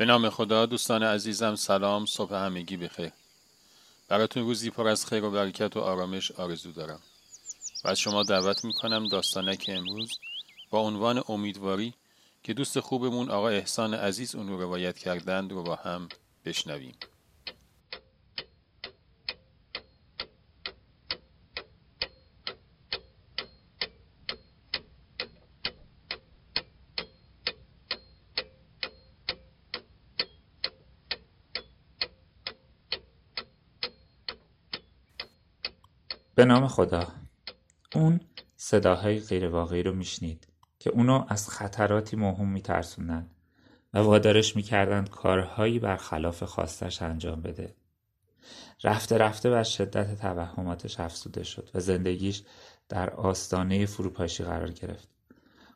به نام خدا دوستان عزیزم سلام صبح همگی بخیر. براتون روزی پر از خیر و برکت و آرامش آرزو دارم. و از شما دعوت می‌کنم داستانک امروز با عنوان امیدواری که دوست خوبمون آقا احسان عزیز اون رو روایت کردند رو با هم بشنویم. به نام خدا. اون صداهای غیرواقعی رو میشنید که اونو از خطراتی موهوم میترسوندن و وادارش می‌کردند کارهایی برخلاف خواستش انجام بده. رفته رفته و شدت توهماتش افسوده شد و زندگیش در آستانه فروپاشی قرار گرفت.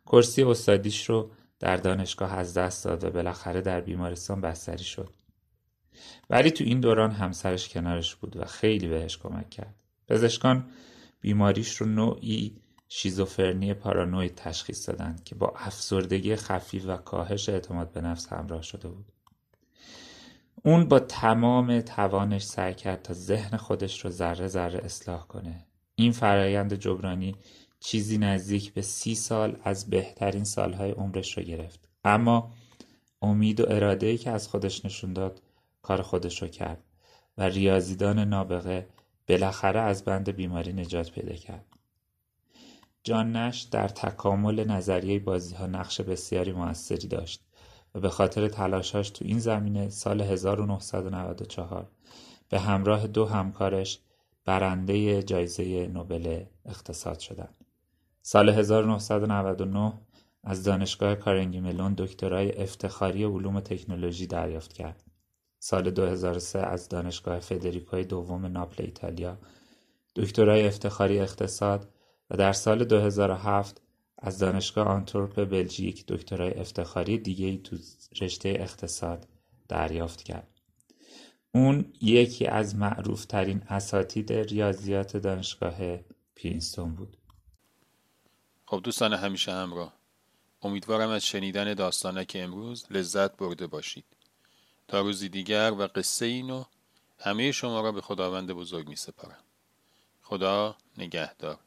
کرسی استادیش رو در دانشگاه از دست داد و بالاخره در بیمارستان بستری شد. ولی تو این دوران همسرش کنارش بود و خیلی بهش کمک کرد. پزشکان بیماریش رو نوعی شیزوفرنی پارانوید تشخیص دادند که با افسردگی خفیف و کاهش اعتماد به نفس همراه شده بود. اون با تمام توانش سعی کرد تا ذهن خودش رو ذره ذره اصلاح کنه. این فرایند جبرانی چیزی نزدیک به سی سال از بهترین سالهای عمرش رو گرفت. اما امید و اراده که از خودش نشون داد کار خودش رو کرد و ریاضیدان نابغه بالاخره از بند بیماری نجات پیدا کرد. جان نش در تکامل نظریه بازی ها نقش بسیاری موثری داشت و به خاطر تلاشاش تو این زمینه سال 1994 به همراه دو همکارش برنده جایزه نوبل اقتصاد شدند. سال 1999 از دانشگاه کارنگی ملون دکترای افتخاری علوم تکنولوژی دریافت کرد. سال 2003 از دانشگاه فدریکوی دوم ناپل ایتالیا دکترای افتخاری اقتصاد و در سال 2007 از دانشگاه آنتورپ بلژیک دکترای افتخاری دیگه تو رشته اقتصاد دریافت کرد. اون یکی از معروف ترین اساتید ریاضیات دانشگاه پرینستون بود. خب دوستان همیشه همراه امیدوارم از شنیدن داستانک امروز لذت برده باشید. تا روزی دیگر و قصه اینو همه شما را به خداوند بزرگ می سپارم. خدا نگهدار